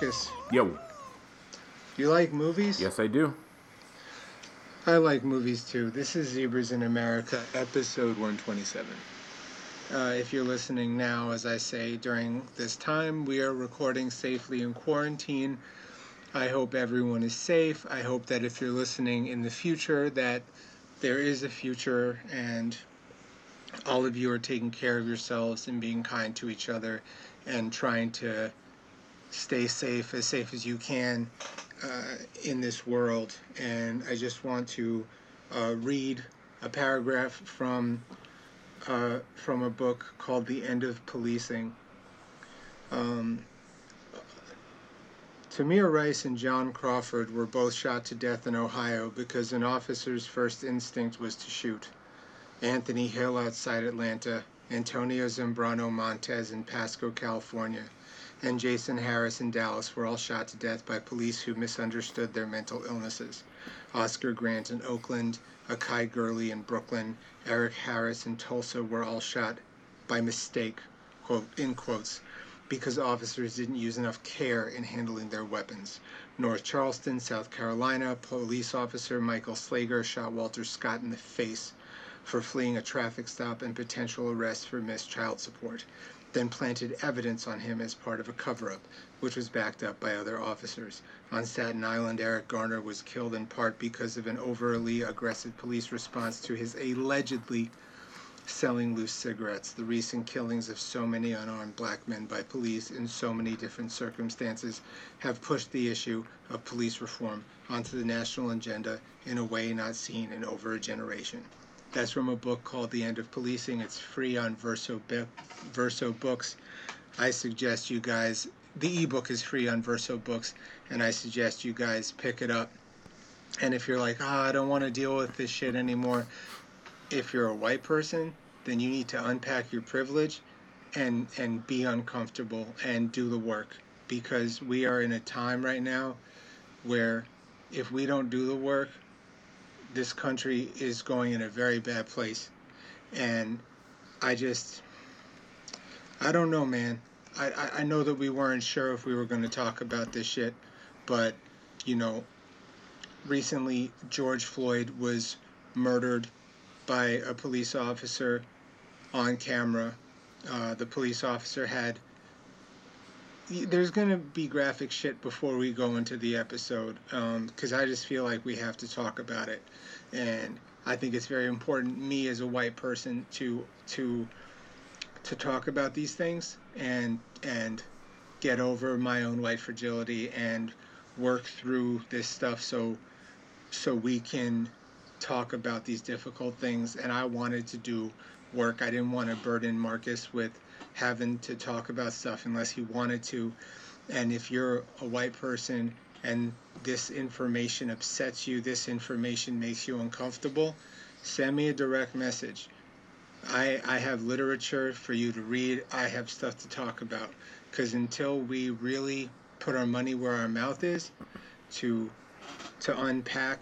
Marcus, Yo. you like movies? Yes, I do. I like movies too. This is Zebras in America, episode 127. Uh, if you're listening now, as I say, during this time, we are recording safely in quarantine. I hope everyone is safe. I hope that if you're listening in the future, that there is a future and all of you are taking care of yourselves and being kind to each other and trying to stay safe, as safe as you can uh, in this world. And I just want to uh, read a paragraph from uh, from a book called "The End of Policing." Um, Tamir Rice and John Crawford were both shot to death in Ohio because an officer's first instinct was to shoot. Anthony Hill outside Atlanta, Antonio Zambrano Montes in Pasco, California, and Jason Harris in Dallas were all shot to death by police who misunderstood their mental illnesses. Oscar Grant in Oakland, Akai Gurley in Brooklyn, Eric Harris in Tulsa were all shot by mistake, quote in quotes, because officers didn't use enough care in handling their weapons. North Charleston, South Carolina, police officer Michael Slager shot Walter Scott in the face for fleeing a traffic stop and potential arrest for missed child support, then planted evidence on him as part of a cover up, which was backed up by other officers. On Staten Island, Eric Garner was killed in part because of an overly aggressive police response to his allegedly selling loose cigarettes. The recent killings of so many unarmed black men by police in so many different circumstances have pushed the issue of police reform onto the national agenda in a way not seen in over a generation. That's from a book called The End of Policing. It's free on Verso, Verso Books. I suggest you guys, the ebook is free on Verso Books, and I suggest you guys pick it up. And if you're like, oh, I don't want to deal with this shit anymore, if you're a white person, then you need to unpack your privilege and and be uncomfortable and do the work because we are in a time right now where if we don't do the work, this country is going in a very bad place. And I just I don't know, man. I, I, know that we weren't sure if we were going to talk about this shit, but you know, recently George Floyd was murdered by a police officer on camera. Uh, the police officer had. There's going to be graphic shit before we go into the episode because um, I just feel like we have to talk about it. And I think it's very important, me as a white person, to to to talk about these things and and get over my own white fragility and work through this stuff so so we can talk about these difficult things and I wanted to do work. I didn't want to burden Marcus with having to talk about stuff unless he wanted to. And if you're a white person and this information upsets you, this information makes you uncomfortable, send me a direct message. I, I have literature for you to read. I have stuff to talk about. Because until we really put our money where our mouth is to to unpack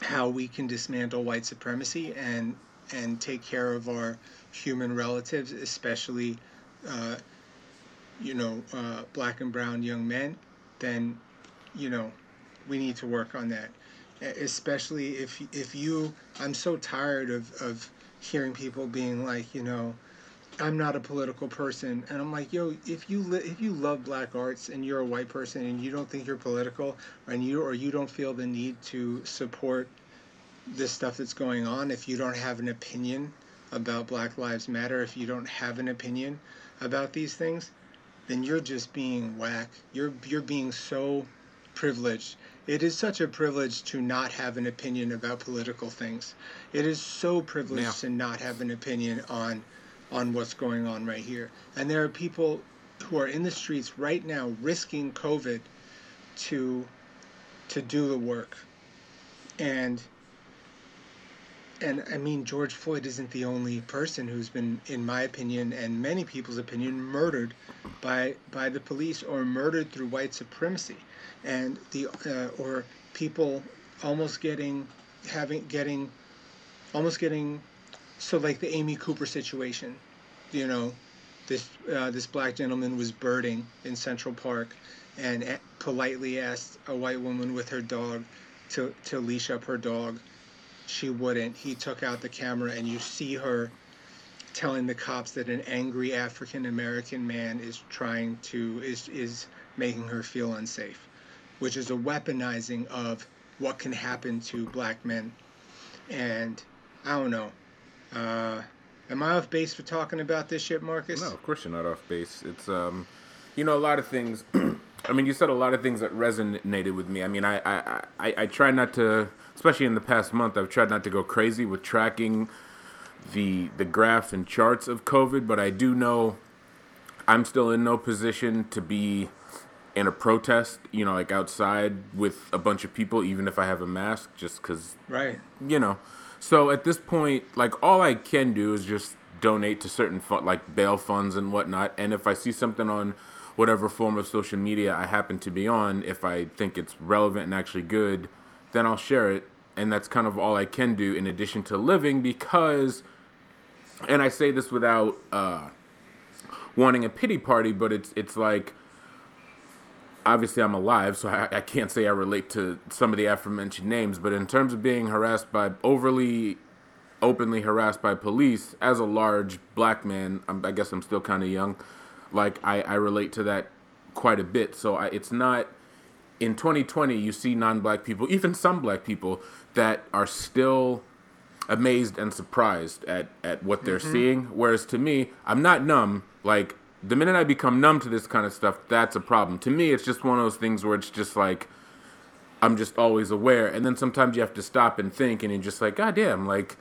how we can dismantle white supremacy and and take care of our human relatives, especially uh, you know uh, black and brown young men, then you know we need to work on that. Especially if if you, I'm so tired of of hearing people being like, you know, I'm not a political person, and I'm like, yo, if you li- if you love black arts and you're a white person and you don't think you're political, and you or you don't feel the need to support this stuff that's going on, if you don't have an opinion about Black Lives Matter, if you don't have an opinion about these things, then you're just being whack. You're you're being so privileged. It is such a privilege to not have an opinion about political things. It is so privileged Yeah. to not have an opinion on on what's going on right here. And there are people who are in the streets right now risking COVID to to do the work. And and I mean George Floyd isn't the only person who's been in my opinion and many people's opinion murdered by by the police or murdered through white supremacy and the uh, or people almost getting having getting almost getting so like the Amy Cooper situation you know this uh, this black gentleman was birding in Central Park, and politely asked a white woman with her dog to to leash up her dog. She wouldn't. He took out the camera, and you see her telling the cops that an angry African American man is trying to is is making her feel unsafe, which is a weaponizing of what can happen to black men. And I don't know. Uh, am I off base for talking about this shit, Marcus? No, of course you're not off base. It's um, you know, a lot of things. I mean, you said a lot of things that resonated with me. I mean, I I, I, I try not to, especially in the past month, I've tried not to go crazy with tracking the the graphs and charts of COVID, but I do know I'm still in no position to be in a protest, you know, like outside with a bunch of people, even if I have a mask, just because, Right. you know. So at this point, like all I can do is just donate to certain fun, like bail funds and whatnot. And if I see something on whatever form of social media I happen to be on, if I think it's relevant and actually good, then I'll share it. And that's kind of all I can do in addition to living because, and I say this without uh, wanting a pity party, but it's it's like obviously I'm alive, so I, I can't say I relate to some of the aforementioned names. But in terms of being harassed by overly, openly harassed by police, as a large black man, I'm, I guess I'm still kind of young. Like I, I relate to that quite a bit. So I, it's not in 2020. You see non-black people, even some black people, that are still amazed and surprised at at what they're mm-hmm. seeing. Whereas to me, I'm not numb. Like the minute I become numb to this kind of stuff, that's a problem. To me, it's just one of those things where it's just like I'm just always aware, and then sometimes you have to stop and think, and you're just like, God damn, like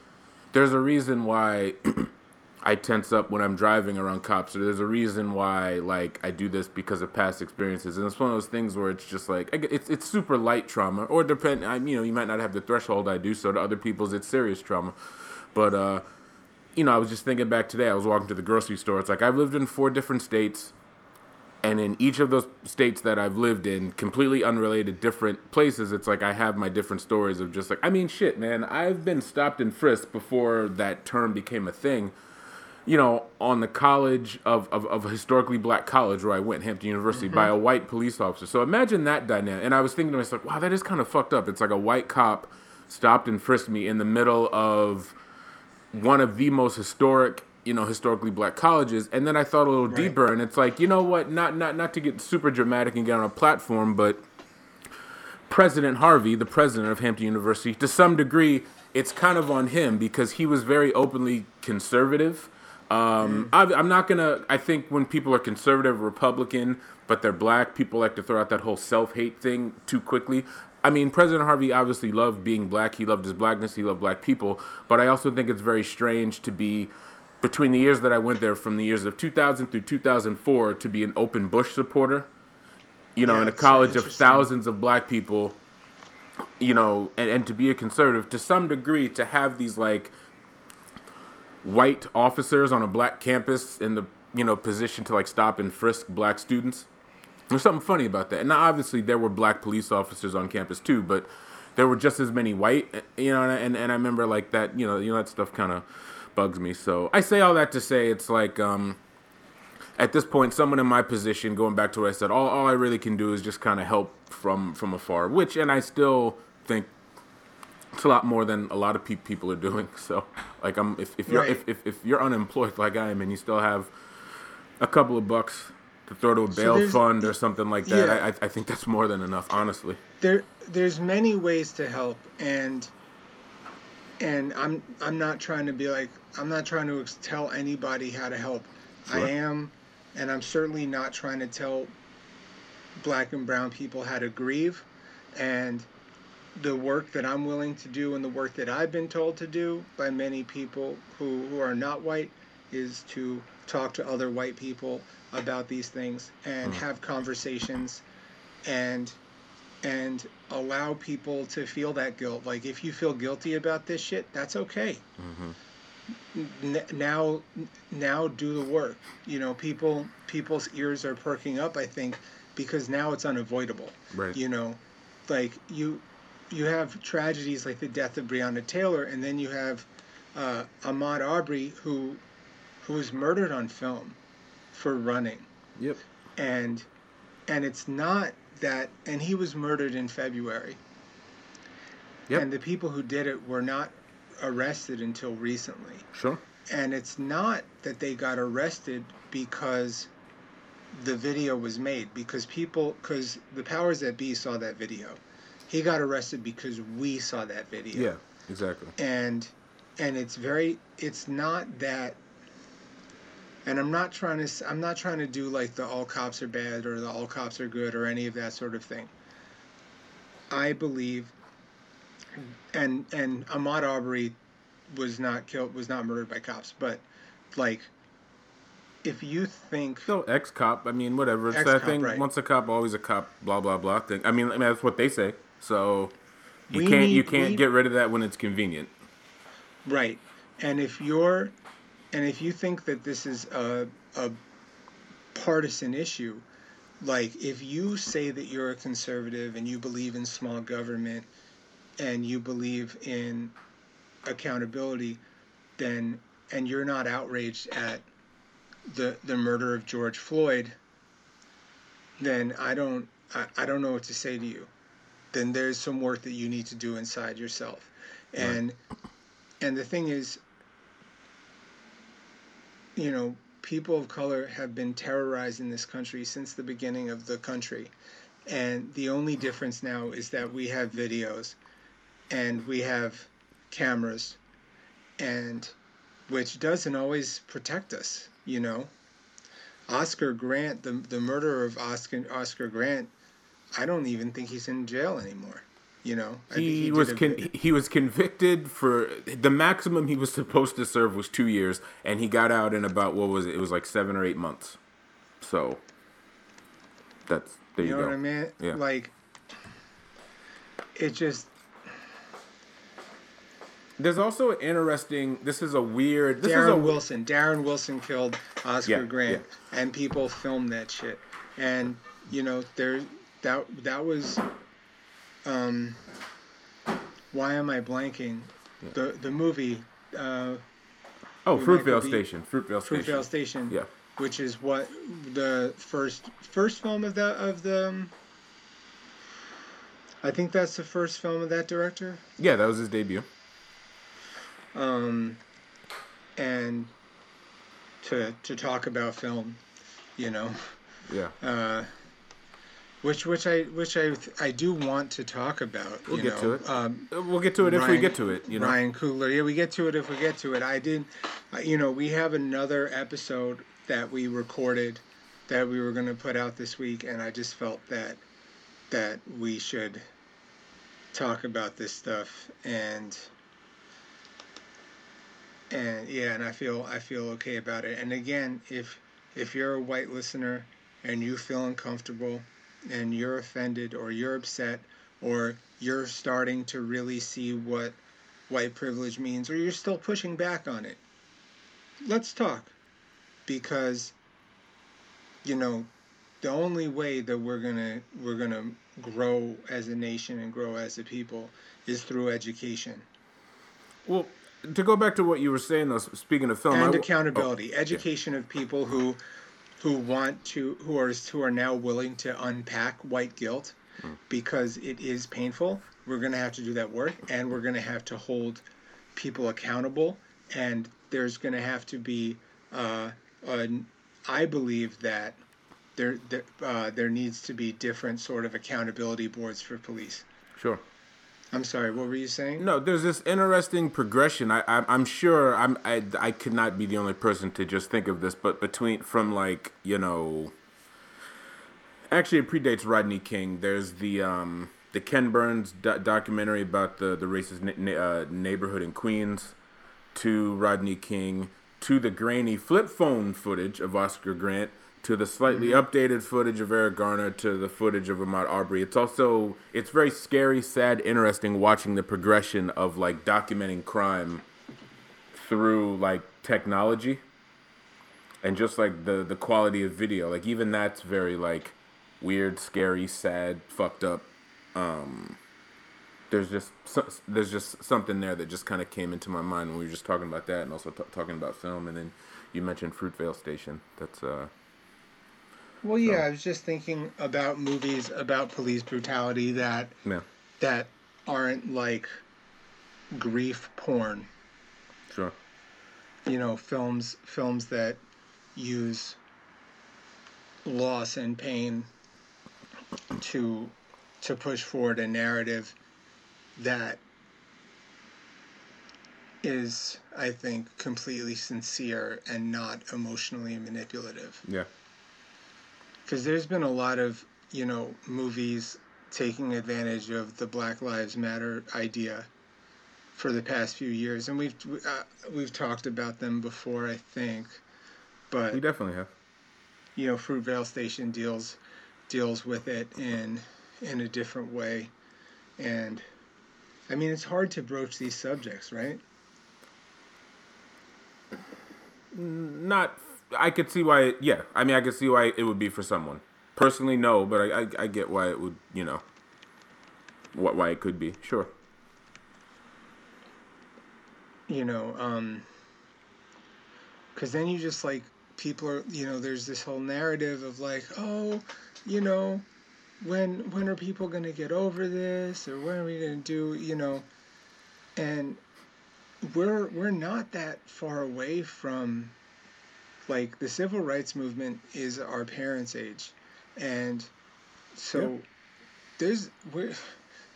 there's a reason why I tense up when I'm driving around cops, or there's a reason why like I do this because of past experiences, and it's one of those things where it's just like it's it's super light trauma, or depend, I you know you might not have the threshold I do, so to other people's it's serious trauma, but uh you know, I was just thinking back today. I was walking to the grocery store. It's like I've lived in four different states, and in each of those states that I've lived in, completely unrelated, different places. It's like I have my different stories of just like I mean, shit, man. I've been stopped and frisked before that term became a thing. You know, on the college of, of, of a historically black college where I went, Hampton University, by mm-hmm. a white police officer. So imagine that dynamic. And I was thinking to myself, wow, that is kind of fucked up. It's like a white cop stopped and frisked me in the middle of one of the most historic, you know, historically black colleges. And then I thought a little Right. deeper, and it's like, you know what? Not not not to get super dramatic and get on a platform, but President Harvey, the president of Hampton University, to some degree, it's kind of on him because he was very openly conservative. Um, I, I'm not gonna. I think when people are conservative, Republican, but they're black, people like to throw out that whole self-hate thing too quickly. I mean, President Harvey obviously loved being black. He loved his blackness. He loved black people. But I also think it's very strange to be between the years that I went there, from the years of 2000 through 2004, to be an open Bush supporter. You know, Yeah, in a college of thousands of black people you know, and, and to be a conservative to some degree, to have these like white officers on a black campus in the you know position to like stop and frisk black students. There's something funny about that. Now, obviously, there were black police officers on campus too, but there were just as many white. You know, and and I remember like that. You know, you know that stuff kind of bugs me. So I say all that to say it's like. um at this point, someone in my position, going back to what I said, all, all I really can do is just kind of help from from afar. Which, and I still think it's a lot more than a lot of pe- people are doing. So, like, I'm if, if you're Right. if, if, if you're unemployed like I am, and you still have a couple of bucks to throw to a bail there's- fund or something like that, Yeah. I, I I think that's more than enough, honestly. there there's many ways to help and and I'm I'm not trying to be like I'm not trying to ex- tell anybody how to help. Sure. I am and I'm certainly not trying to tell black and brown people how to grieve and the work that I'm willing to do and the work that I've been told to do by many people who, who are not white is to talk to other white people about these things and mm-hmm. have conversations and and allow people to feel that guilt. Like if you feel guilty about this shit, that's okay. Mm-hmm. N- now, now do the work. You know, people people's ears are perking up. I think because now it's unavoidable. Right. You know, like you you have tragedies like the death of Breonna Taylor, and then you have uh, Ahmaud Arbery who who was murdered on film, for running. Yep. And and it's not that and he was murdered in February. Yep. And the people who did it were not arrested until recently. Sure. And it's not that they got arrested because the video was made because people because the powers that be saw that video. He got arrested because we saw that video. Yeah. Exactly. And and it's very it's not that and I'm not trying to I'm not trying to do like the all cops are bad or the all cops are good or any of that sort of thing. I believe and and Ahmaud Arbery was not killed was not murdered by cops, but like if you think So ex cop. I mean, whatever. It's that thing. right. Once a cop, always a cop. Blah blah blah. Thing. I mean, I mean that's what they say. So you We can't you can't we- get rid of that when it's convenient. Right. And if you're and if you think that this is a a partisan issue, like if you say that you're a conservative and you believe in small government and you believe in accountability, then and you're not outraged at the the murder of George Floyd, then I don't I, I don't know what to say to you. Then there's some work that you need to do inside yourself. And and the thing is, you know, people of color have been terrorized in this country since the beginning of the country. And the only difference now is that we have videos and we have cameras and which doesn't always protect us, you know. Oscar Grant, the the murderer of Oscar Oscar Grant, I don't even think he's in jail anymore. You know, I think He, was con- he was convicted for the maximum he was supposed to serve was two years, and he got out in about what was it? It was like seven or eight months. So that's there you, You know go. what I mean? Yeah. Like, it just There's also an interesting. This is a weird. This is Darren a Wilson. Darren Wilson killed Oscar Yeah, Grant, and people filmed that shit. And you know, there that that was. Um, why am I blanking? The the movie uh, oh Fruitvale Station. Fruitvale Station. Fruitvale Station. Yeah. Which is what the first first film of the of the. um, I think that's the first film of that director. Yeah, that was his debut. um, and to to talk about film, you know, Yeah. uh, which which I which I I do want to talk about. We'll get know. to it. Um, We'll get to it if we get to it. You know. Ryan Coogler. Yeah, we get to it if we get to it. I did, uh, you know, we have another episode that we recorded that we were going to put out this week, and I just felt that that we should talk about this stuff and and yeah, and I feel I feel okay about it. And again, if if you're a white listener and you feel uncomfortable and you're offended or you're upset or you're starting to really see what white privilege means or you're still pushing back on it, let's talk. Because you know, the only way that we're going to we're going to grow as a nation and grow as a people is through education Well, to go back to what you were saying, though, speaking of film, and w- accountability oh, education of people who who want to who are who are now willing to unpack white guilt because it is painful we're going to have to do that work and we're going to have to hold people accountable and there's going to have to be uh, a, i believe that there there, uh, there needs to be different sort of accountability boards for police sure. I'm sorry what were you saying No, there's this interesting progression. I, I I'm sure I'm I, I could not be the only person to just think of this, but between from like you know, actually it predates Rodney King. There's the um the Ken Burns do- documentary about the the racist na- na- uh, neighborhood in Queens, to Rodney King, to the grainy flip phone footage of Oscar Grant. To the slightly updated footage of Eric Garner, to the footage of Ahmaud Arbery. It's also it's very scary, sad, interesting watching the progression of like documenting crime through like technology and just like the the quality of video. Like even that's very like weird scary sad fucked up. Um there's just there's just something there that just kind of came into my mind when we were just talking about that and also t- talking about film. And then you mentioned fruitvale station. That's uh Well, yeah, I was just thinking about movies about police brutality that Yeah, that aren't like grief porn. sure. You know, films films that use loss and pain to to push forward a narrative that is, I think, completely sincere and not emotionally manipulative. Yeah, because there's been a lot of you know movies taking advantage of the Black Lives Matter idea for the past few years, and we've uh, we've talked about them before, I think. But we definitely have. you know, Fruitvale Station deals deals with it in in a different way, and I mean it's hard to broach these subjects, right? Not. I could see why. Yeah, I mean, I could see why it would be for someone. Personally, no, but I, I, I get why it would. You know, what why it could be. Sure. you know um because then you just like people are you know there's this whole narrative of like oh you know when when are people to get over this or when are we to do you know and we're we're not that far away from like the civil rights movement is our parents age and so Yeah. there's we're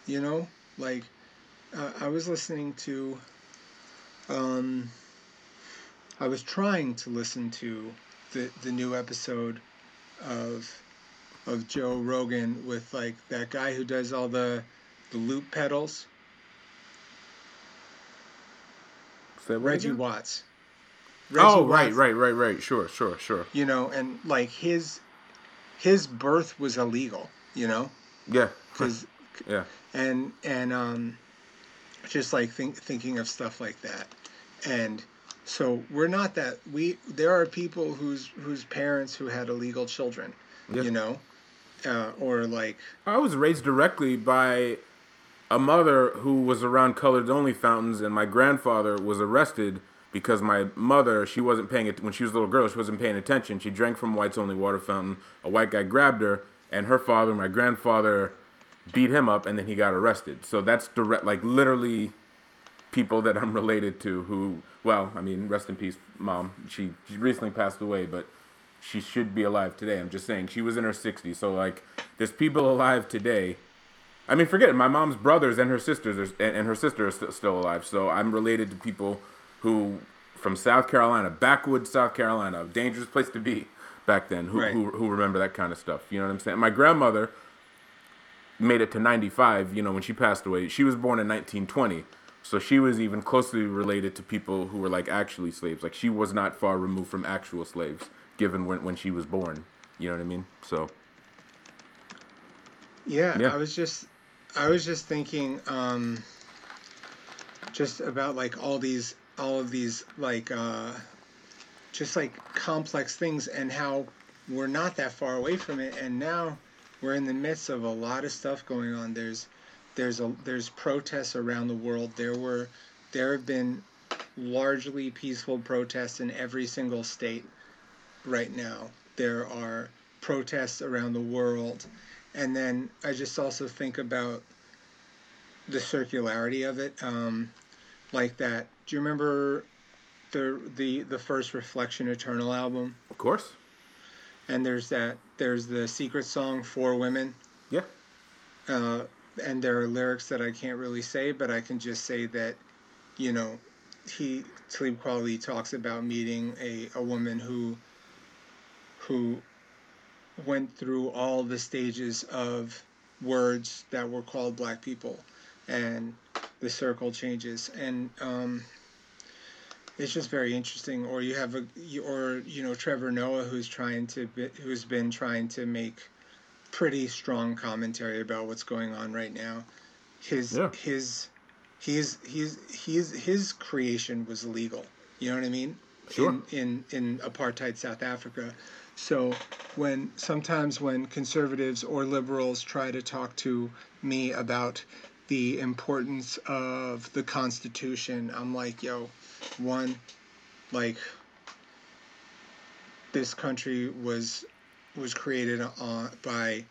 you know like uh, i was listening to um, I was trying to listen to the the new episode of of Joe Rogan with like that guy who does all the the loop pedals, Reggie again? Watts. Oh, right, right, right, right. Sure, sure, sure. You know, and like his his birth was illegal. You know, Yeah. because Yeah. and and um just like think, thinking of stuff like that and so we're not that we there are people whose whose parents who had illegal children Yeah. you know uh, or like I was raised directly by a mother who was around colored only fountains, and my grandfather was arrested because my mother she wasn't paying it when she was a little girl. She wasn't paying attention. She drank from whites only water fountain. A white guy grabbed her, and her father, my grandfather, beat him up, and then he got arrested. So that's direct, like literally, people that I'm related to who, well, I mean, rest in peace, mom. She, she recently passed away, but she should be alive today. I'm just saying she was in her 60s. So like, there's people alive today. I mean, forget it. My mom's brothers and her sisters are, and, and her sister are st- still alive. So I'm related to people who from South Carolina, backwoods South Carolina, a dangerous place to be back then. Who, Right. who who remember that kind of stuff? You know what I'm saying? My grandmother made it to 95. You know, when she passed away, she was born in 1920. So she was even closely related to people who were like actually slaves. Like she was not far removed from actual slaves, given when when she was born. You know what I mean? So yeah, Yeah. i was just i was just thinking um just about like all these all of these like uh just like complex things and how we're not that far away from it. And now we're in the midst of a lot of stuff going on. There's there's a there's protests around the world. There were there have been largely peaceful protests in every single state right now. There are protests around the world. And then i just also think about the circularity of it um like that do you remember the the the first reflection eternal album? Of course, and there's that there's the secret song for women. Yeah. uh, and there are lyrics that I can't really say, but I can just say that, you know, he Talib Kweli talks about meeting a, a woman who who went through all the stages of words that were called black people. And the circle changes. And um, it's just very interesting or you have a or you know Trevor Noah who's trying to be, who's been trying to make pretty strong commentary about what's going on right now. His Yeah. his he's he's he's his creation was legal. You know what I mean? Sure. In in in apartheid South Africa. So when sometimes when conservatives or liberals try to talk to me about the importance of the Constitution, I'm like, yo, one, like this country was was created on, by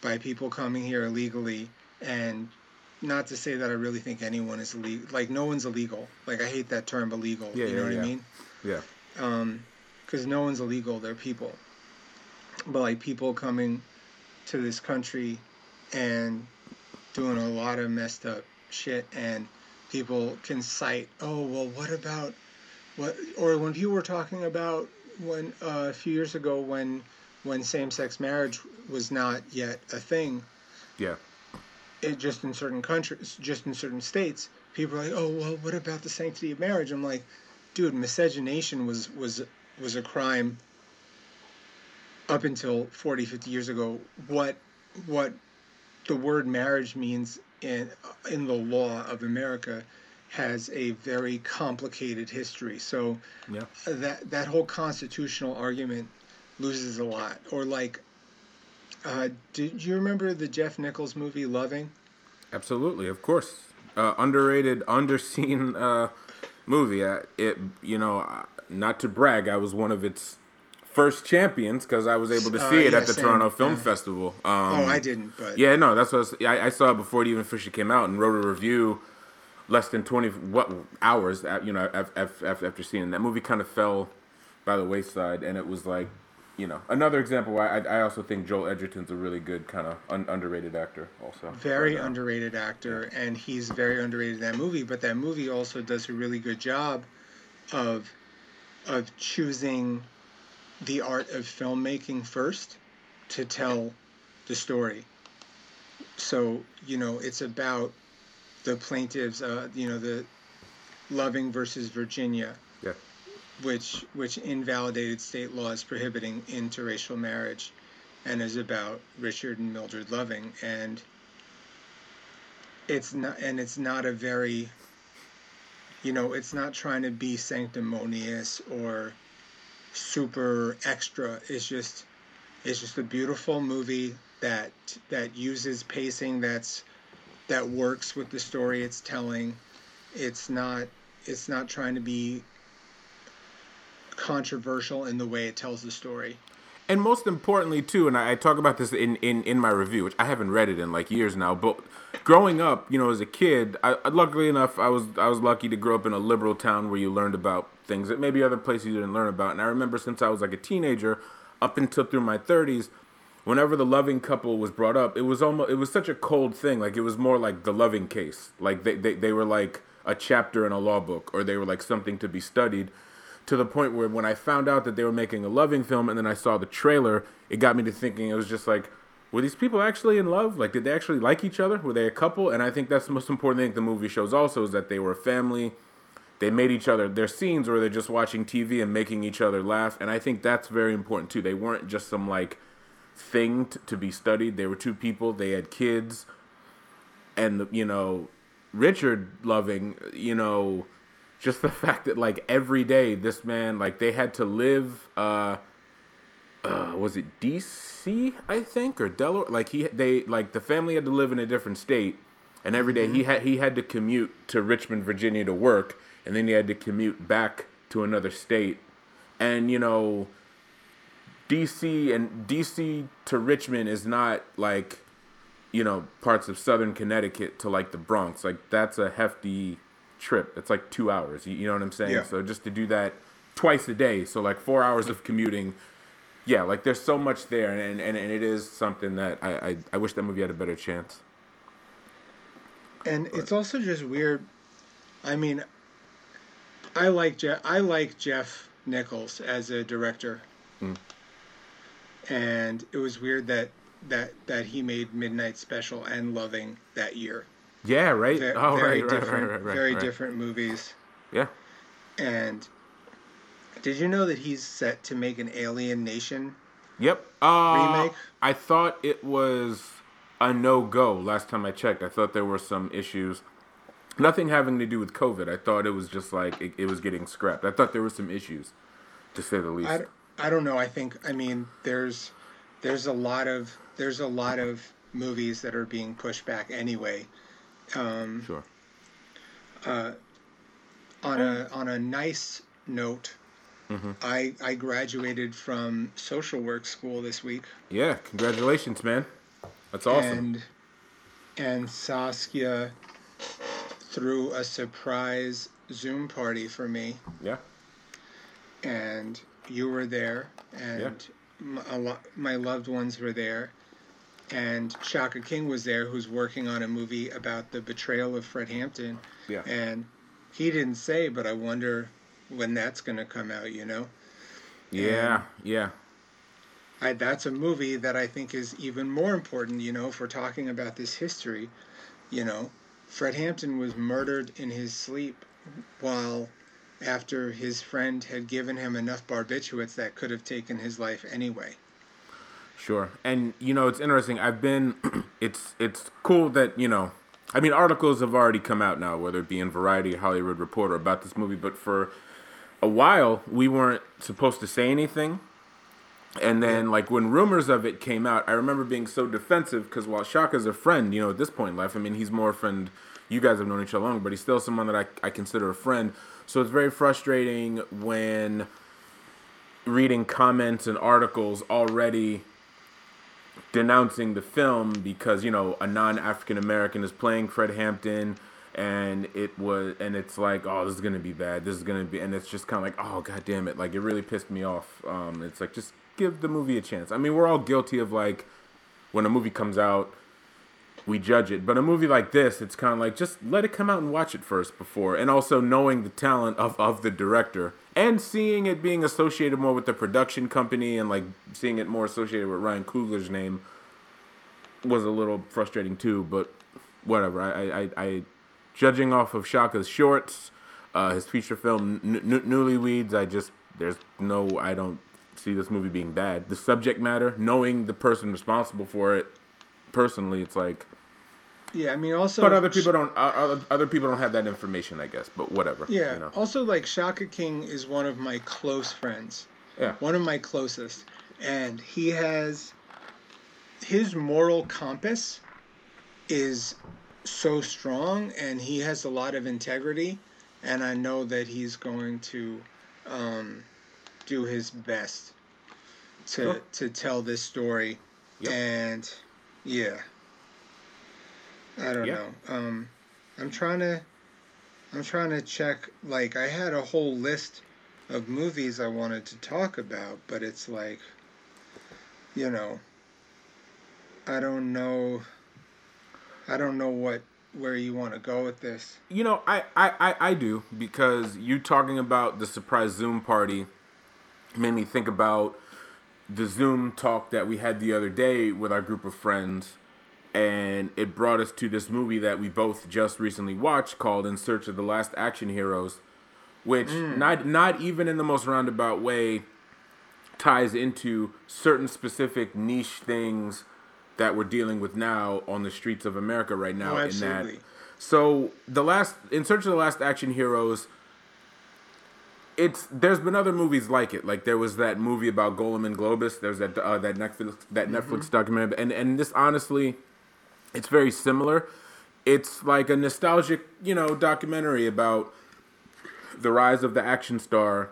by people coming here illegally and not to say that I really think anyone is illegal. Like no one's illegal. Like I hate that term illegal. Yeah, you know yeah, what yeah. I mean? Yeah. Um, because no one's illegal. They're people. But like people coming to this country and doing a lot of messed up shit, and people can cite, oh well, what about what? Or when people were talking about when uh, a few years ago when when same-sex marriage was not yet a thing Yeah. it just in certain countries, just in certain states, people are like, "Oh, well, what about the sanctity of marriage?" I'm like, "Dude, miscegenation was was was a crime up until 40, 50 years ago. What what the word marriage means in in the law of America has a very complicated history. So Yeah. that that whole constitutional argument loses a lot. Or like, uh, did you remember the Jeff Nichols movie Loving? Absolutely, of course. Uh, underrated, underseen uh, movie. Uh, it, you know, uh, not to brag, I was one of its first champions because I was able to Uh, see it yeah, at the same. Toronto Film Yeah. Festival. Um, oh, I didn't, but Yeah, no, that's what I, was, I, I saw it before it even officially came out and wrote a review less than 20 what hours at, you know after, after seeing it. that movie kind of fell by the wayside and it was like you know another example why I, I also think Joel Edgerton's a really good kind of un, underrated actor also very But, uh, underrated actor, and he's very underrated in that movie. But that movie also does a really good job of of choosing the art of filmmaking first to tell the story. So you know, it's about the plaintiffs. Uh, you know, the Loving versus Virginia, yeah which which invalidated state laws prohibiting interracial marriage, and is about Richard and Mildred Loving, and it's not and it's not a very you know it's not trying to be sanctimonious or super extra. It's just it's just a beautiful movie that that uses pacing that's that works with the story it's telling. It's not it's not trying to be controversial in the way it tells the story. And most importantly too and I, talk about this in, in in my review which i haven't read it in like years now but growing up you know as a kid I- luckily enough i was i was lucky to grow up in a liberal town where you learned about things that maybe other places you didn't learn about and i remember since i was like a teenager up until through my 30s whenever the loving couple was brought up it was almost it was such a cold thing like it was more like the loving case like they, they, they were like a chapter in a law book or they were like something to be studied to the point where when I found out that they were making a loving film and then I saw the trailer, it got me to thinking it was just like, were these people actually in love? Like, did they actually like each other? Were they a couple? And I think that's the most important thing the movie shows also is that they were a family. They made each other their scenes where they're just watching TV and making each other laugh. And I think that's very important too. They weren't just some like thing t- to be studied. They were two people. They had kids. And, you know, Richard Loving, you know, just the fact that like every day this man like they had to live uh uh was it DC I think or Delaware like he they like the family had to live in a different state and every day he had he had to commute to Richmond Virginia to work and then he had to commute back to another state. And you know DC and DC to Richmond is not like you know parts of southern Connecticut to like the Bronx. Like that's a hefty trip. It's like 2 hours. You, you know what I'm saying? Yeah. so just to do that twice a day so like 4 hours of commuting yeah like there's so much there and and, and it is something that I, I I wish that movie had a better chance. And it's also just weird. I mean, I like Jeff. I like Jeff Nichols as a director, Mm. and it was weird that that that he made Midnight Special and Loving that year. yeah right Ve- oh very right, right, different, right, right, right, very different movies. yeah And did you know that he's set to make an Alien Nation? Yep. Uh, Remake? I thought it was a no go last time I checked. I thought there were some issues. Nothing having to do with COVID. I thought it was just like it, it was getting scrapped. I thought there were some issues, to say the least. I, I don't know. I think I mean there's there's a lot of there's a lot of movies that are being pushed back anyway. Um, sure. on a on a nice note, I I graduated from social work school this week, Yeah, congratulations, man. That's awesome. and and Saskia threw a surprise Zoom party for me, yeah. and you were there, and m a lot my loved ones were there, and Shaka King was there, who's working on a movie about the betrayal of Fred Hampton, Yeah. and he didn't say, but I wonder when that's gonna come out. You know. Yeah, yeah. I, that's a movie that I think is even more important, you know, if we're talking about this history. You know, Fred Hampton was murdered in his sleep while after his friend had given him enough barbiturates that could have taken his life anyway. Sure. And you know, it's interesting. I've been it's it's cool that, you know, I mean articles have already come out now, whether it be in Variety, Hollywood Reporter about this movie, but for a while we weren't supposed to say anything. And then like when rumors of it came out, I remember being so defensive because while Shaka's a friend, you know, at this point in life, I mean, he's more a friend you guys have known each other long, but he's still someone that I, I consider a friend. So it's very frustrating when reading comments and articles already denouncing the film because you know a non-African American is playing Fred Hampton and it was and it's like oh this is gonna be bad. This is gonna be and it's just kind of like oh god damn it. Like it really pissed me off. Um it's like just give the movie a chance I mean we're all guilty of like when a movie comes out we judge it but a movie like this it's kind of like just let it come out and watch it first before and also knowing the talent of of the director and seeing it being associated more with the production company and like seeing it more associated with Ryan Coogler's name was a little frustrating too. But whatever. I I, I judging off of Shaka's shorts, uh, his feature film N- N-. I just there's no I don't see this movie being bad. The subject matter, knowing the person responsible for it, personally, it's like. Yeah, I mean, also. But other people don't. Other, other people don't have that information, I guess. But whatever. Yeah. You know? Also, like Shaka King is one of my close friends. Yeah. One of my closest, and he has his moral compass is so strong, and he has a lot of integrity, and I know that he's going to um, do his best to Sure. to tell this story, Yep. and yeah. I don't Yeah. know. Um, I'm trying to. I'm trying to check. Like, I had a whole list of movies I wanted to talk about, but it's like, you know, I don't know. I don't know what where you want to go with this. You know, I, I, I, I do because you talking about the surprise Zoom party made me think about the Zoom talk that we had the other day with our group of friends, and it brought us to this movie that we both just recently watched called In Search of the Last Action Heroes, which mm. not not even in the most roundabout way ties into certain specific niche things that we're dealing with now on the streets of America right now. Oh, in that, so the last in search of the last action heroes. It's there's been other movies like it. Like there was that movie about Golan and Globus. There's that uh, that Netflix that Netflix documentary, and and this honestly, it's very similar. It's like a nostalgic, you know, documentary about the rise of the action star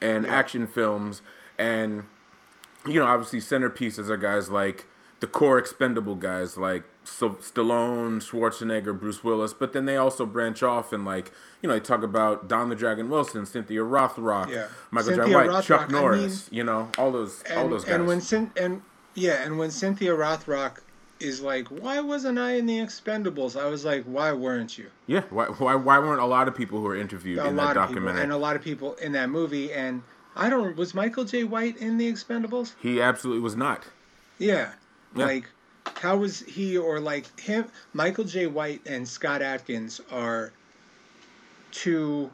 and action films and you know obviously centerpieces are guys like the core expendable guys like so Stallone, Schwarzenegger, Bruce Willis, but then they also branch off and like you know they talk about Don the Dragon Wilson, Cynthia Rothrock, Yeah. Michael Cynthia J. White, Chuck I Norris, you know all those all those guys. and when Cyn- and yeah, and when Cynthia Rothrock is like, "Why wasn't I in the Expendables?" I was like, "Why weren't you?" yeah, why, why why weren't a lot of people who were interviewed a in that of people documentary? and a lot of people in that movie and i don't was michael jai white in the expendables he absolutely was not. yeah, Yeah. like how was he or like him michael jai white and scott adkins are two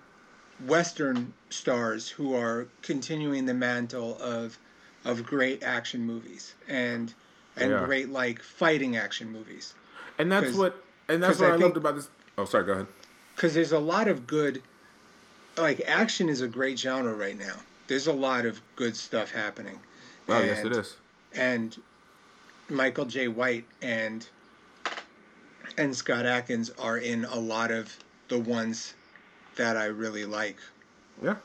western stars who are continuing the mantle of of great action movies and and Yeah. great like fighting action movies And that's what and that's what I I, think- loved about this. Oh, sorry. Go ahead. because there's a lot of good like action is a great genre right now there's a lot of good stuff happening Oh, yes, it is. And michael jai white and and scott adkins are in a lot of the ones that i really like Yeah.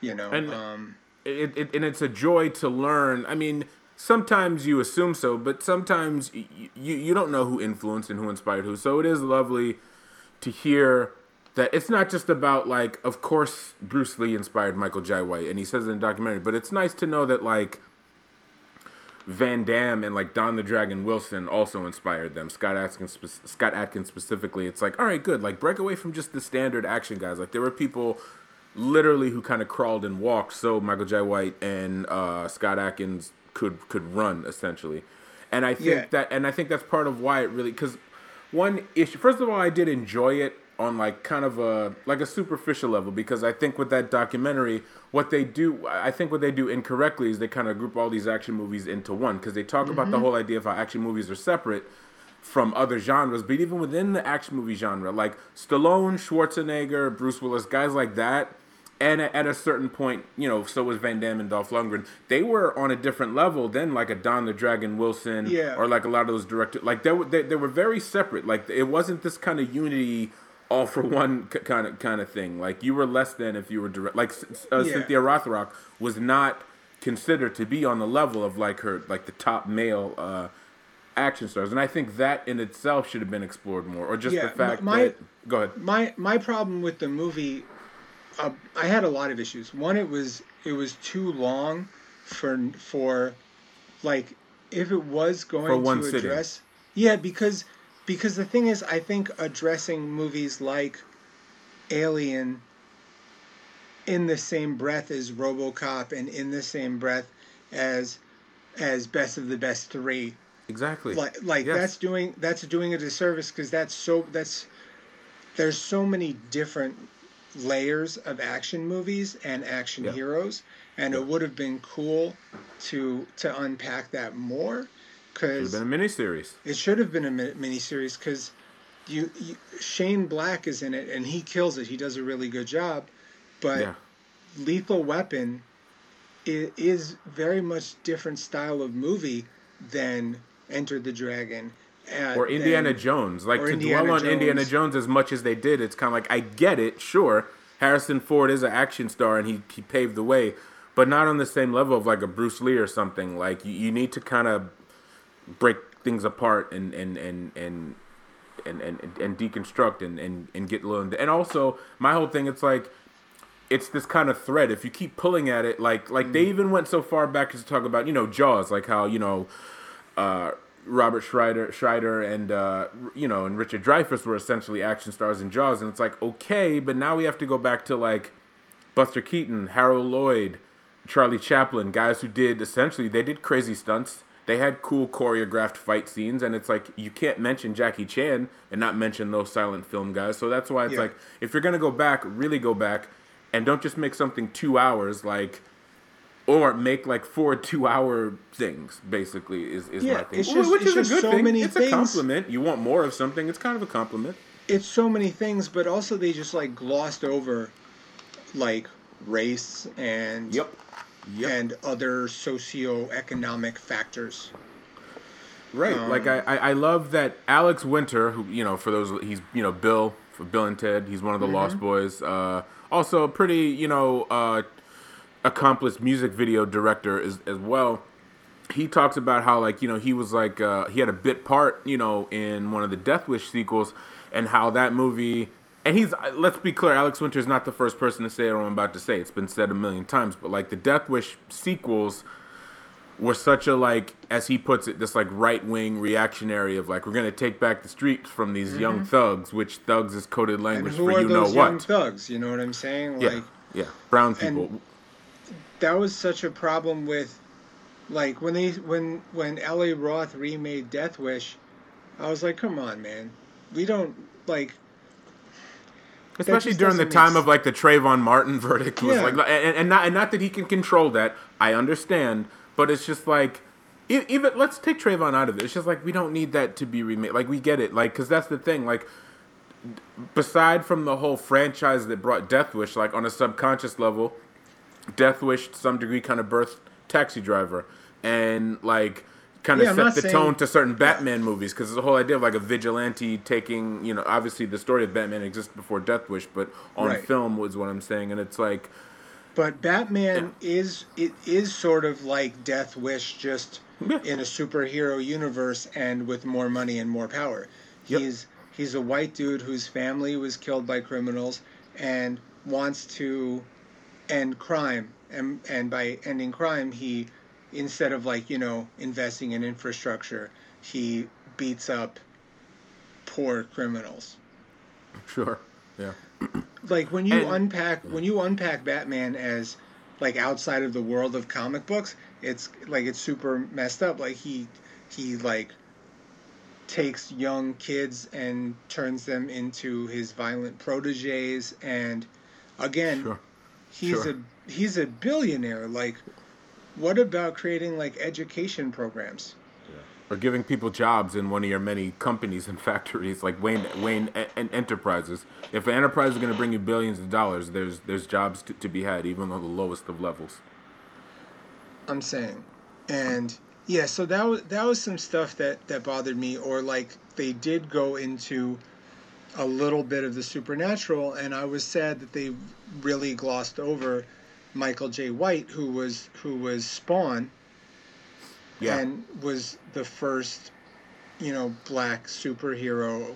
You know, And- um, it, it, and it's a joy to learn. I mean, sometimes you assume so, but sometimes you you don't know who influenced and who inspired who. So it is lovely to hear that it's not just about like, of course, Bruce Lee inspired Michael Jai White, and he says it in the documentary. But it's nice to know that like Van Damme and like Don the Dragon Wilson also inspired them. Scott Adkins, spe- Scott Adkins specifically. It's like, all right, good. Like break away from just the standard action guys. Like there were people literally who kind of crawled and walked so Michael Jai White and uh, Scott Adkins could could run essentially. And I think Yeah. that and I think that's part of why it really because one issue first of all I did enjoy it on like kind of a like a superficial level because I think with that documentary what they do I think what they do incorrectly is they kind of group all these action movies into one because they talk about the mm-hmm. whole idea of how action movies are separate from other genres, but even within the action movie genre, like Stallone, Schwarzenegger, Bruce Willis, guys like that, and at at a certain point, you know, so was Van Damme and Dolph Lundgren. They were on a different level than like a Don the Dragon Wilson, Yeah. or like a lot of those directors. Like they were, they, they were very separate. Like it wasn't this kind of unity. All for one kind of kind of thing. Like you were less than if you were direct. Like uh, Yeah. Cynthia Rothrock was not considered to be on the level of like her like the top male uh, action stars, and I think that in itself should have been explored more, or just Yeah, the fact my- that. Go ahead. my my problem with the movie, uh, I had a lot of issues. One, it was it was too long for for like if it was going For one to sitting. address yeah because because the thing is I think addressing movies like Alien in the same breath as RoboCop and in the same breath as as Best of the Best 3 Exactly. like like Yes. that's doing that's doing a disservice because that's so that's there's so many different layers of action movies and action Yeah. heroes and it would have been cool to to unpack that more because been a miniseries. it should have been a mi- miniseries because you, you Shane Black is in it and he kills it he does a really good job but Yeah. Lethal Weapon is very much different style of movie than Enter the Dragon. uh, Or Indiana Jones. Like to Indiana dwell on Indiana Jones. Jones as much as they did, it's kind of like I get it, sure. Harrison Ford is an action star and he, he paved the way, but not on the same level of like a Bruce Lee or something. Like you, you need to kind of break things apart and and and and and and, and deconstruct and, and and get little and also my whole thing it's like it's this kind of thread if you keep pulling at it like like Mm. they even went so far back as to talk about you know jaws like how you know uh Robert Scheider, Scheider, and uh, you know, and Richard Dreyfuss were essentially action stars in Jaws, and it's like okay, but now we have to go back to like Buster Keaton, Harold Lloyd, Charlie Chaplin, guys who did essentially they did crazy stunts. They had cool choreographed fight scenes, and it's like you can't mention Jackie Chan and not mention those silent film guys. So that's why it's Yeah. like if you're gonna go back, really go back, and don't just make something two hours like. Or make like four two-hour things. Basically, is, is Yeah, my thing. it's just- which is a good so thing. it's things. a compliment. You want more of something. It's kind of a compliment. It's so many things, but also they just like glossed over like race and Yep. And other socio-economic factors. Right. Um, like I, I, I love that Alex Winter, who you know, for those he's you know Bill for Bill and Ted. He's one of the Mm-hmm. Lost Boys. Uh, also a pretty you know uh, accomplished music video director as as well. He talks about how like you know he was like uh, he had a bit part you know in one of the Death Wish sequels, and how that movie. And he's let's be clear, Alex Winter is not the first person to say what I'm about to say. It's been said a million times, but like the Death Wish sequels were such a like as he puts it this like right wing reactionary of like we're gonna take back the streets from these young thugs which thugs is coded Mm-hmm. Language for you know what thugs? You know what I'm saying? yeah Like yeah brown people that was such a problem with like when they when when Eli Roth remade Death Wish, I was like, come on, man, we don't like. Especially during the time of like the Trayvon Martin verdict was Yeah. like and, and not and not that he can control that I understand but it's just like even let's take Trayvon out of it it's just like we don't need that to be remade like we get it like because that's the thing like beside from the whole franchise that brought Death Wish, like on a subconscious level, Death Wish to some degree kind of birthed Taxi Driver and like kind of Yeah, set the saying- tone to certain Batman movies because the whole idea of like a vigilante taking, you know, obviously the story of Batman exists before Death Wish, but on Right. film was what I'm saying, and it's like. But Batman is it is sort of like Death Wish, just Yeah. in a superhero universe and with more money and more power. Yep. He's he's a white dude whose family was killed by criminals and wants to end crime. And and by ending crime, he instead of like you know investing in infrastructure, he beats up poor criminals Sure. Yeah. like when you And- unpack when you unpack Batman as like outside of the world of comic books, it's like it's super messed up. Like he he like takes young kids and turns them into his violent proteges and again Sure. he's Sure. a he's a billionaire like what about creating like education programs Or giving people jobs in one of your many companies and factories, like Wayne Wayne and Enterprises. If an enterprise is going to bring you billions of dollars, there's there's jobs to, to be had, even on the lowest of levels. I'm saying, and yeah, so that was that was some stuff that that bothered me, or like they did go into a little bit of the supernatural, and I was sad that they really glossed over Michael Jai White, who was who was Spawn, Yeah. and was the first, you know, black superhero.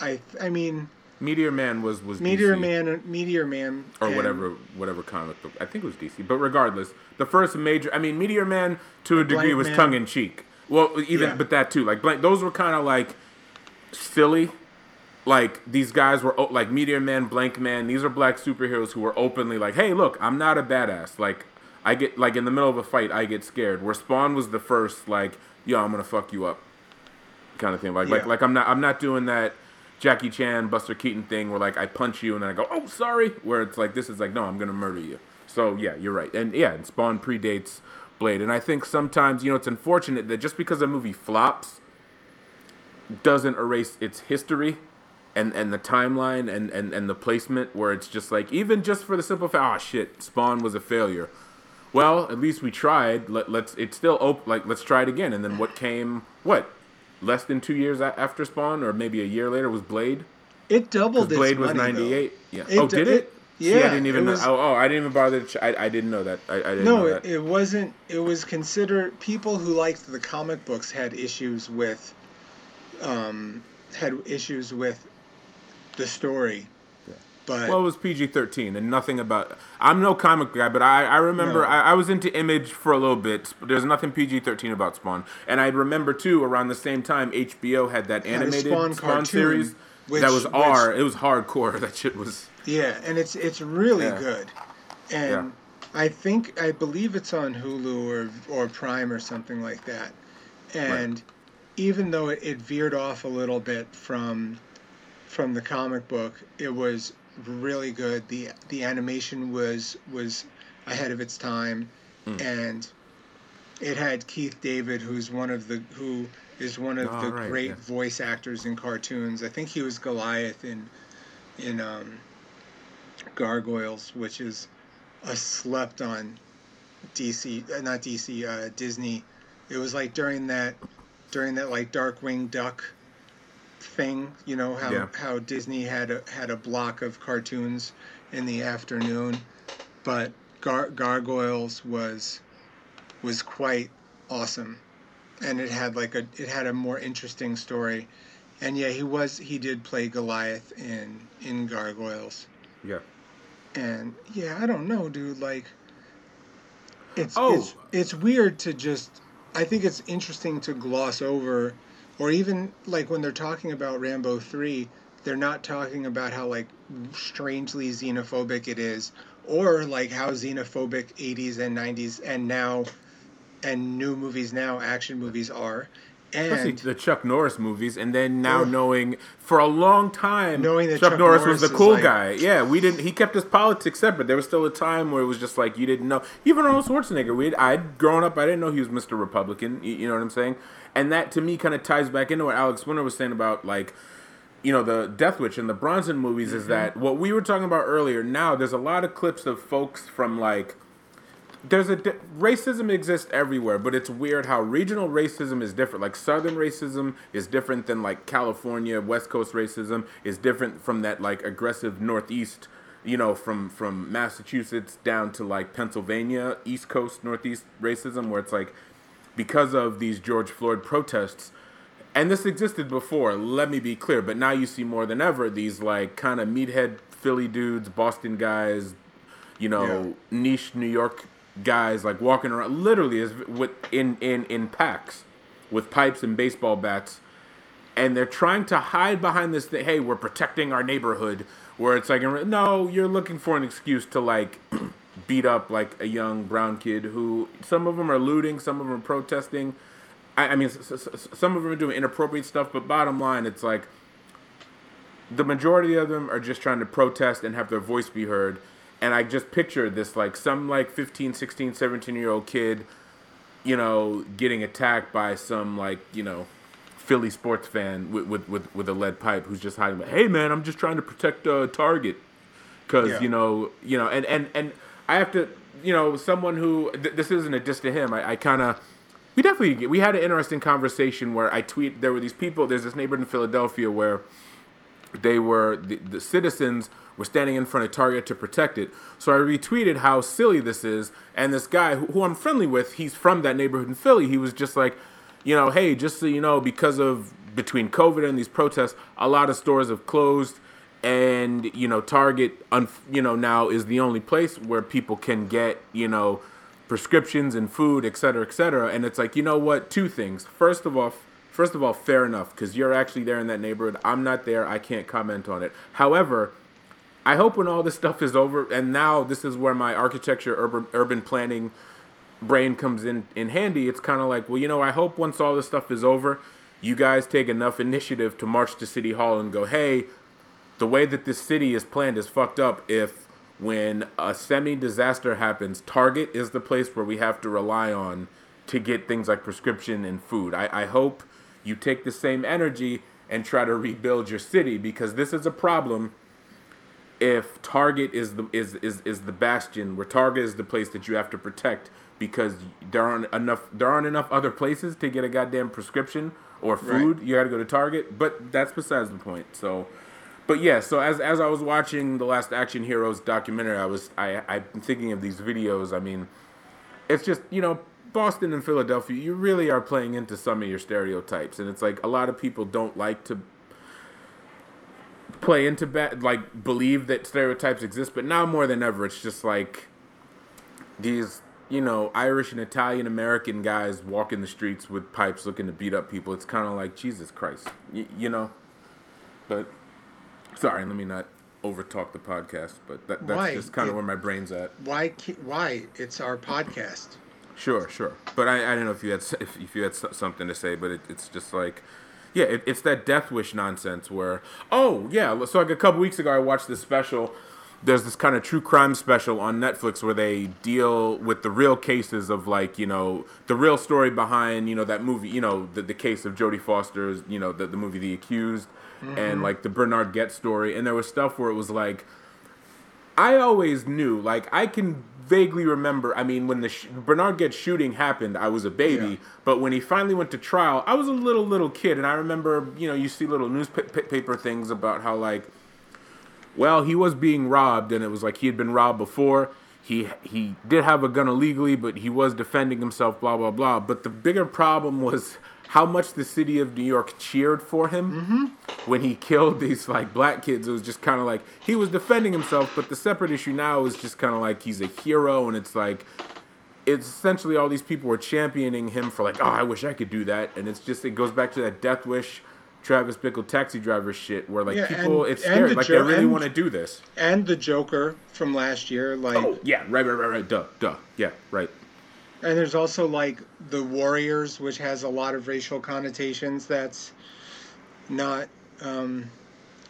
I I mean, Meteor Man was was Meteor DC. Man, Meteor Man, or and- whatever whatever comic book. I think it was DC, but regardless, the first major. I mean, Meteor Man to a degree was tongue in cheek. Well, even Yeah. but that too. Like blank, those were kind of like silly. Like these guys were like Meteor Man, Blank Man. These are black superheroes who were openly like, "Hey, look, I'm not a badass. Like, I get like in the middle of a fight, I get scared." Where Spawn was the first, like, "Yo, I'm gonna fuck you up," kind of thing. Like, like, like I'm not, I'm not doing that. Jackie Chan, Buster Keaton thing where like I punch you and then I go, oh sorry. Where it's like this is like no, I'm gonna murder you. So yeah, you're right. And yeah, and Spawn predates Blade. And I think sometimes you know it's unfortunate that just because a movie flops doesn't erase its history and and the timeline and and and the placement where it's just like even just for the simple fact, oh shit, Spawn was a failure. Well, at least we tried. Let, let's. It's still open. Like let's try it again. And then what came? What? Less than two years a- after Spawn, or maybe a year later, was Blade. it doubled its Blade was though. '98. Yeah. It oh, d- did it- it? See, I didn't even it know. was- Oh, oh, I didn't even bother. To ch- I, I didn't know that. I, I didn't No, that. it wasn't. It was considered. People who liked the comic books had issues with, um, had issues with the story. But Well, it was PG thirteen, and nothing about. I'm no comic guy, but I, I remember No. I, I was into Image for a little bit. There's nothing PG thirteen about Spawn, and I remember too around the same time HBO had that a animated Spawn Spawn, series which- that was which- R. It was hardcore. That shit was. yeah, and it's it's really Yeah. good, and Yeah. I think I believe it's on Hulu or or Prime or something like that, and even though it, it veered off a little bit from from the comic book, it was really good. the The animation was was ahead of its time, Hmm. and it had Keith David, who's one of the who is one of Oh, the right, great yeah. voice actors in cartoons. I think he was Goliath in in um, Gargoyles, which is a slept on DC, uh, not DC, uh, Disney. It was like during that during that like Darkwing Duck thing, you know how Yeah. how Disney had a, had a block of cartoons in the afternoon, but Gar- Gargoyles was was quite awesome, and it had like a it had a more interesting story, and yeah, he was he did play Goliath in in Gargoyles, Yeah. and yeah, I don't know, dude, like. It's, Oh. it's it's weird to just I think it's interesting to gloss over or even like when they're talking about Rambo 3 they're not talking about how like strangely xenophobic it is or like how xenophobic 80s and 90s and now and new movies now action movies are Especially and the Chuck Norris movies, and then now knowing for a long time, Knowing that Chuck, Chuck Norris, Norris was the cool like- guy. Yeah, we didn't. He kept his politics separate. There was still a time where it was just like you didn't know. Even Arnold Schwarzenegger, we I'd grown up. I didn't know he was Mr. Republican. You know what I'm saying? And that to me kind of ties back into what Alex Winter was saying about like you know the Death Wish and the Bronson movies Mm-hmm. is that what we were talking about earlier. Now there's a lot of clips of folks from like there's a di- racism exists everywhere, but it's weird how regional racism is different. Like southern racism is different than like California, West Coast racism is different from that like aggressive northeast you know, from from Massachusetts down to like Pennsylvania, East Coast, Northeast racism, where it's like because of these George Floyd protests, and this existed before. Let me be clear, but now you see more than ever these like kind of meathead Philly dudes, Boston guys, you know, yeah. niche New York guys, like walking around literally as with in in in packs with pipes and baseball bats, and they're trying to hide behind this thing. Hey, we're protecting our neighborhood where it's like no you're looking for an excuse to like beat up like a young brown kid who some of them are looting some of them are protesting i, I mean s- s- some of them are doing inappropriate stuff but bottom line it's like the majority of them are just trying to protest and have their voice be heard and i just picture this like some like 15 16 17 year old kid you know getting attacked by some like you know Philly sports fan with with with, with a lead pipe who's just hiding. Hey man, I'm just trying to protect uh, Target because yeah. you know you know and and and I have to you know someone who th- this isn't a diss to him. I, I kind of we definitely we had an interesting conversation where I tweet there were these people. There's this neighborhood in Philadelphia where they were the, the citizens were standing in front of Target to protect it. So I retweeted how silly this is, and this guy who, who I'm friendly with, he's from that neighborhood in Philly. He was just like you know, hey, just so you know, because of between COVID and these protests, a lot of stores have closed, and you know, Target, you know, now is the only place where people can get, you know, prescriptions and food, et cetera, et cetera. And it's like, you know what? Two things. First of all, first of all, fair enough, because you're actually there in that neighborhood. I'm not there. I can't comment on it. However, I hope when all this stuff is over, and now this is where my architecture, urban, urban planning brain comes in in handy. It's kind of like, well, you know, I hope once all this stuff is over, you guys take enough initiative to march to City Hall and go, hey, the way that this city is planned is fucked up. If when a semi disaster happens, Target is the place where we have to rely on to get things like prescription and food. I, I hope you take the same energy and try to rebuild your city because this is a problem if Target is the is, is, is the bastion where Target is the place that you have to protect because there aren't enough there aren't enough other places to get a goddamn prescription or food. Right. You got to go to Target, but that's besides the point. So, but yeah. So as as I was watching the last Action Heroes documentary, I was I I'm thinking of these videos. I mean, it's just you know Boston and Philadelphia. You really are playing into some of your stereotypes, and it's like a lot of people don't like to play into bad like believe that stereotypes exist, but now more than ever, it's just like these you know, Irish and Italian American guys walking the streets with pipes looking to beat up people. It's kind of like Jesus Christ, y- you know. But sorry, let me not overtalk the podcast. But that, that's why? just kind of where my brain's at. Why? Why? It's our podcast. Sure, sure. But I, I don't know if you had if, if you had something to say, but it, it's just like. Yeah, it, it's that death wish nonsense where, oh yeah, so like a couple weeks ago I watched this special there's this kind of true crime special on Netflix where they deal with the real cases of like you know the real story behind you know that movie you know the, the case of Jodie Foster's you know the, the movie The Accused mm-hmm. and like the Bernhard Goetz story and there was stuff where it was like I always knew like I can vaguely remember I mean when the sh- Bernhard Goetz shooting happened I was a baby yeah. but when he finally went to trial I was a little little kid and I remember you know you see little newspaper things about how like well, he was being robbed, and it was like he had been robbed before. He he did have a gun illegally, but he was defending himself. Blah blah blah. But the bigger problem was how much the city of New York cheered for him mm-hmm. when he killed these like black kids. It was just kind of like he was defending himself. But the separate issue now is just kind of like he's a hero, and it's like it's essentially all these people were championing him for like, oh, I wish I could do that, and it's just it goes back to that death wish Travis Bickle taxi driver shit where like yeah, people and, it's scary the like jo- they really want to do this. And the Joker from last year, like oh yeah, right, right, right, right, duh, duh, yeah, right. And there's also like the Warriors, which has a lot of racial connotations. That's not um,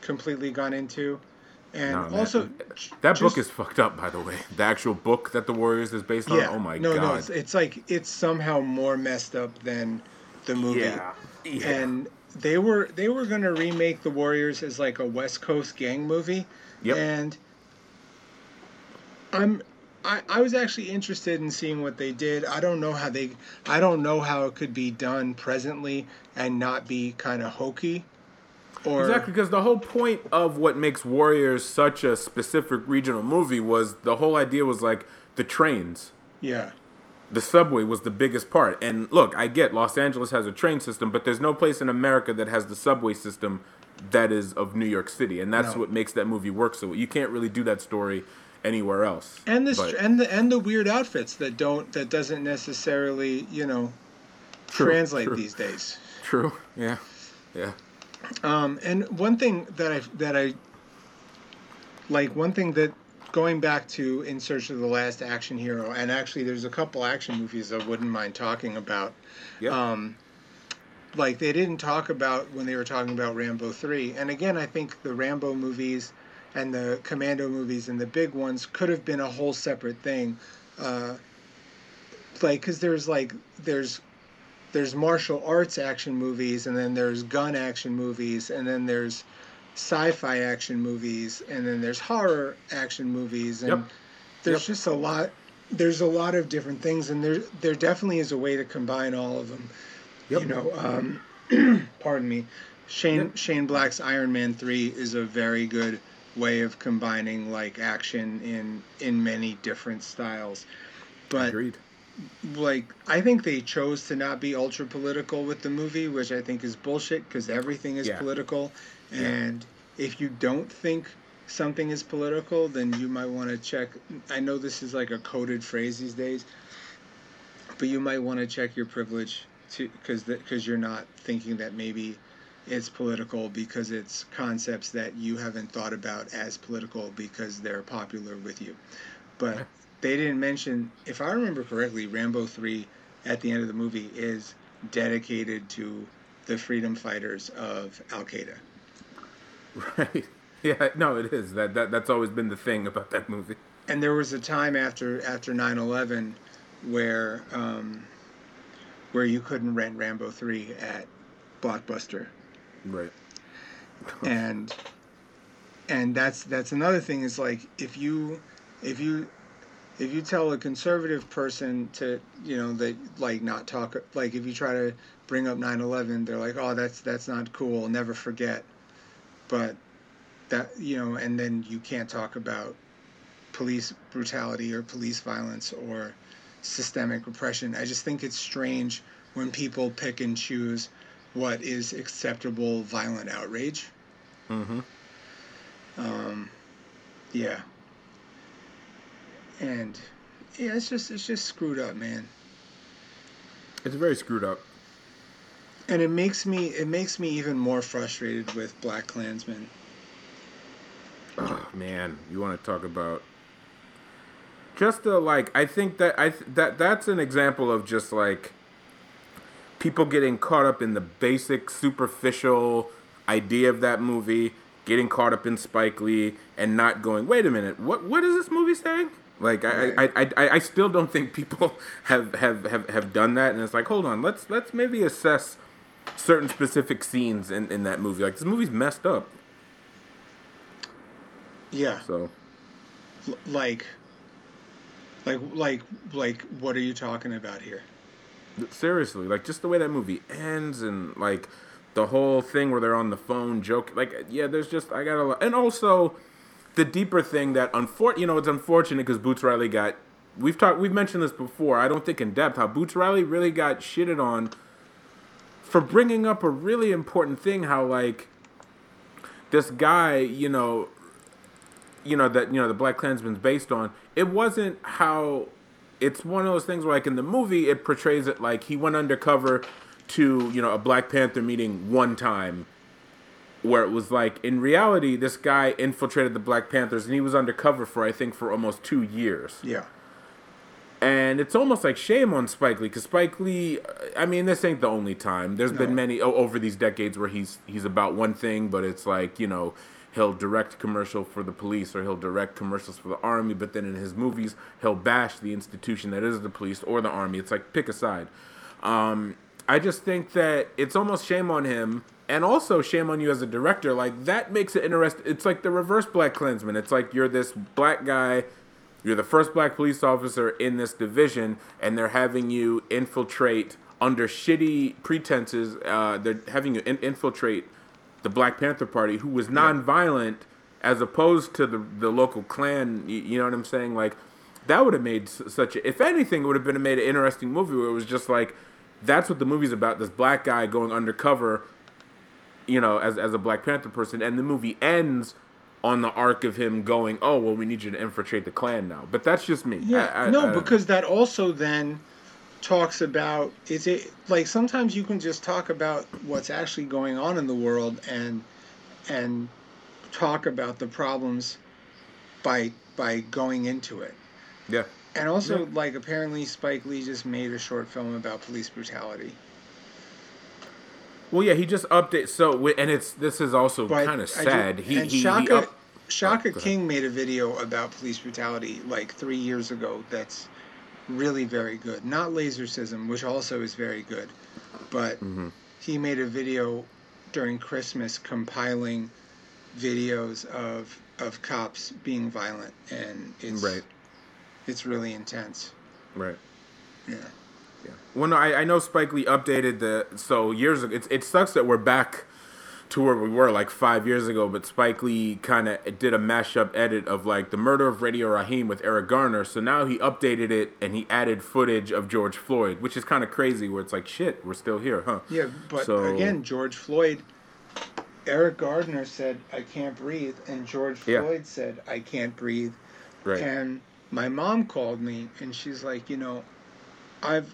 completely gone into. And nah, also, that just, book is fucked up. By the way, the actual book that the Warriors is based on. Yeah, oh my no, god! No, it's, it's like it's somehow more messed up than the movie. Yeah. yeah. And they were they were gonna remake the Warriors as like a West Coast gang movie, yep. and I'm I, I was actually interested in seeing what they did. I don't know how they I don't know how it could be done presently and not be kind of hokey. Or Exactly, because the whole point of what makes Warriors such a specific regional movie was the whole idea was like the trains. yeah, The subway was the biggest part. And look, I get Los Angeles has a train system, but there's no place in America that has the subway system that is of New York City. And that's No. what makes that movie work so you can't really do that story anywhere else. and But- and the and the weird outfits that don't that doesn't necessarily you know True, translate true. these days. True. Yeah. Yeah. Um, and one thing that I that I like, one thing that going back to In Search of the Last Action Hero, and actually, there's a couple action movies I wouldn't mind talking about. Yep. Um, like they didn't talk about when they were talking about Rambo three, and again, I think the Rambo movies and the Commando movies and the big ones could have been a whole separate thing. Uh, like, cause there's like there's there's martial arts action movies and then there's gun action movies and then there's sci-fi action movies and then there's horror action movies and Yep. there's Yep. just a lot there's a lot of different things and there there definitely is a way to combine all of them Yep. you know um, pardon me Shane. Shane Black's Iron Man 3 is a very good way of combining like action in in many different styles but Agreed. like I think they chose to not be ultra political with the movie, which I think is bullshit because everything is Yeah. political. Yeah. And if you don't think something is political, then you might want to check. I know this is like a coded phrase these days, but you might want to check your privilege to because because you're not thinking that maybe it's political because it's concepts that you haven't thought about as political because they're popular with you. But they didn't mention, if I remember correctly, Rambo 3 at the end of the movie is dedicated to the freedom fighters of Al Qaeda. Right. Yeah, no, it is. That, that that's always been the thing about that movie. And there was a time after after 9/11 where um, where you couldn't rent Rambo 3 at Blockbuster. Right. and and that's that's another thing is like if you if you if you tell a conservative person to you know that like not talk like if you try to bring up 9/11 they're like oh that's that's not cool never forget but that you know and then you can't talk about police brutality or police violence or systemic repression i just think it's strange when people pick and choose what is acceptable violent outrage Mm-hmm. um, yeah. And yeah, it's just it's just screwed up, man. It's very screwed up. And it makes me it makes me even more frustrated with Black Klansman. Oh, man, you want to talk about just the like? I think that I th- that that's an example of just like people getting caught up in the basic superficial idea of that movie, getting caught up in Spike Lee, and not going, wait a minute, what what is this movie saying? Like I, I, I, I, still don't think people have, have, have, have done that, and it's like, hold on, let's let's maybe assess certain specific scenes in, in that movie. Like this movie's messed up. Yeah. So L- like like like like what are you talking about here? Seriously, like just the way that movie ends and like the whole thing where they're on the phone joke like yeah, there's just I got a lot and also the deeper thing that unfor- you know, it's unfortunate because Boots Riley got we've talked we've mentioned this before. I don't think in depth how Boots Riley really got shitted on for bringing up a really important thing how like this guy, you know, you know that you know the Black Klansman's based on. It wasn't how it's one of those things where like in the movie it portrays it like he went undercover to you know a Black Panther meeting one time where it was like in reality this guy infiltrated the Black Panthers and he was undercover for I think for almost two years Yeah. and it's almost like shame on Spike Lee because Spike Lee, I mean, this ain't the only time. There's No. been many o- over these decades where he's he's about one thing, but it's like you know he'll direct commercial for the police or he'll direct commercials for the army, but then in his movies he'll bash the institution that is the police or the army. It's like pick a side. Um, I just think that it's almost shame on him. And also shame on you as a director. Like that makes it interesting. It's like the reverse Black Klansman. It's like you're this black guy you're the first black police officer in this division, and they're having you infiltrate under shitty pretenses. Uh, they're having you in- infiltrate the Black Panther Party, who was nonviolent, as opposed to the the local Klan. You, you know what I'm saying? Like that would have made such. A, if anything, it would have been made an interesting movie where it was just like that's what the movie's about. This black guy going undercover, you know, as as a Black Panther person, and the movie ends on the arc of him going, "Oh, well, we need you to infiltrate the Klan now." But that's just me. Yeah, I, I, no, I, because that also then talks about is it like sometimes you can just talk about what's actually going on in the world and and talk about the problems by by going into it. yeah, And also, Yeah. like, apparently Spike Lee just made a short film about police brutality. well, yeah, he just updated. So, and it's this is also kind of I ju- sad. he and he, he Shaka, up, Shaka Oh, go ahead. King made a video about police brutality like three years ago. That's really very good. Not LaZercism, which also is very good, but Mm-hmm. he made a video during Christmas compiling videos of of cops being violent, and it's Right. it's really intense. right. Yeah. Yeah. Well, no, I, I know Spike Lee updated the so years ago. It's, it sucks that we're back to where we were like five years ago, but Spike Lee kind of did a mashup edit of like the murder of Radio Raheem with Eric Garner. So now he updated it and he added footage of George Floyd, which is kind of crazy. Where it's like, shit, we're still here, huh? Yeah, but So- again, George Floyd, Eric Gardner said, I can't breathe, and George Yeah. Floyd said, I can't breathe. Right. And my mom called me, and she's like, you know, I've,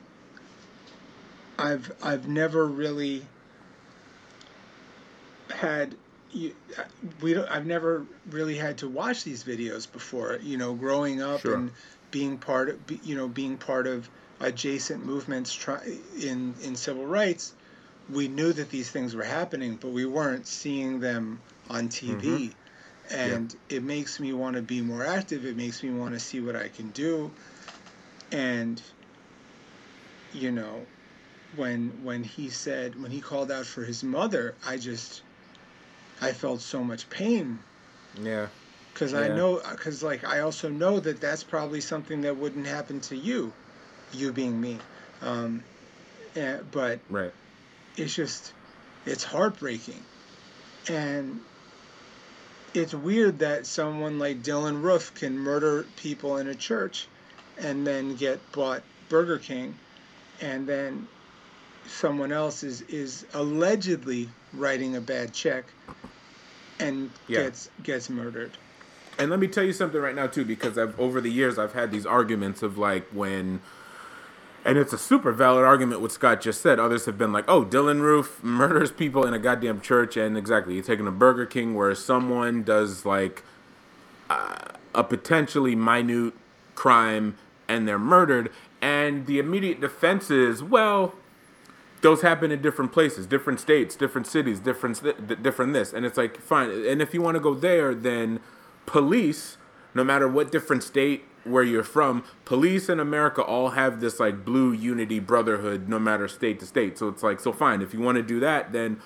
I've, I've never really had, you, we don't, I've never really had to watch these videos before. You know, growing up Sure. and being part of, you know, being part of adjacent movements try, in in civil rights, we knew that these things were happening, but we weren't seeing them on TV. Mm-hmm. And it makes me want to be more active. It makes me want to see what I can do. And you know, when when he said when he called out for his mother, I just I felt so much pain yeah. because I know because like I also know that that's probably something that wouldn't happen to you, you being me. Um, eh, but Right. it's just it's heartbreaking and it's weird that someone like dylann roof can murder people in a church and then get bought burger king and then someone else is is allegedly writing a bad check and Yeah. gets gets murdered And let me tell you something right now too, because I've over the years I've had these arguments of like when, and it's a super valid argument what Scott just said. Others have been like, "Oh, Dylann Roof murders people in a goddamn church," and exactly, you're taking a Burger King where someone does like uh, a potentially minute crime and they're murdered, and the immediate defense is, well, those happen in different places, different states, different cities, different different this, and it's like fine. And if you want to go there, then police, no matter what different state where you're from, police in America all have this like blue unity brotherhood, no matter state to state. So it's like so fine. If you want to do that, then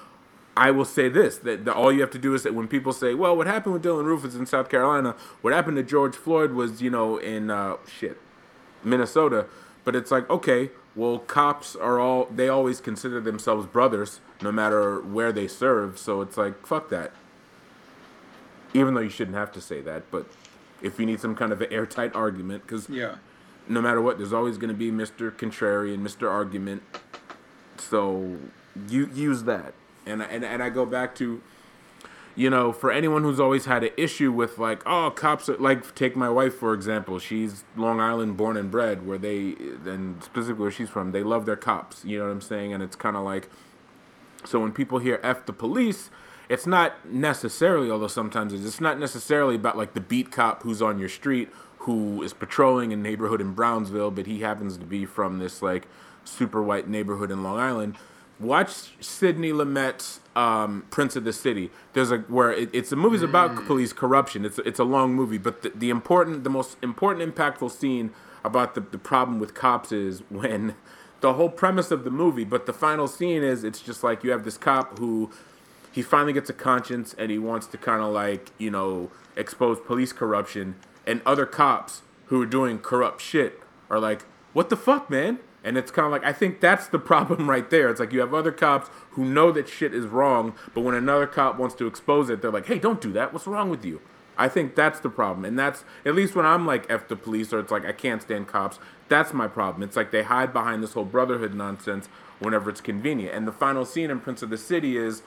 I will say this: that, that all you have to do is that when people say, "Well, what happened with Dylann Roof in South Carolina. What happened to George Floyd was, you know, in uh, shit, Minnesota." But it's like, okay, well, cops are all they always consider themselves brothers, no matter where they serve. So it's like, fuck that. Even though you shouldn't have to say that, but if you need some kind of an airtight argument, because yeah no matter what, there's always going to be Mr. Contrarian, Mr. Argument. So you use that, and and and I go back to, you know, for anyone who's always had an issue with like, oh, cops are like, take my wife for example. She's Long Island born and bred, where they and specifically where she's from, they love their cops. You know what I'm saying? And it's kind of like, so when people hear "f the police," it's not necessarily, although sometimes it's, it's not necessarily about like the beat cop who's on your street who is patrolling a neighborhood in Brownsville, but he happens to be from this like super white neighborhood in Long Island. Watch Sidney Lumet's um, Prince of the City. There's a where it, it's a movie's about police corruption. It's it's a long movie, but the, the important, the most important, impactful scene about the, the problem with cops is when the whole premise of the movie, but the final scene is it's just like you have this cop who he finally gets a conscience and he wants to kind of like you know expose police corruption and other cops who are doing corrupt shit are like what the fuck man And it's kind of like I think that's the problem right there. It's like you have other cops who know that shit is wrong, but when another cop wants to expose it, they're like, "Hey, don't do that. What's wrong with you?" I think that's the problem, and that's at least when I'm like f the police, or it's like I can't stand cops. That's my problem. It's like they hide behind this whole brotherhood nonsense whenever it's convenient. And the final scene in Prince of the City is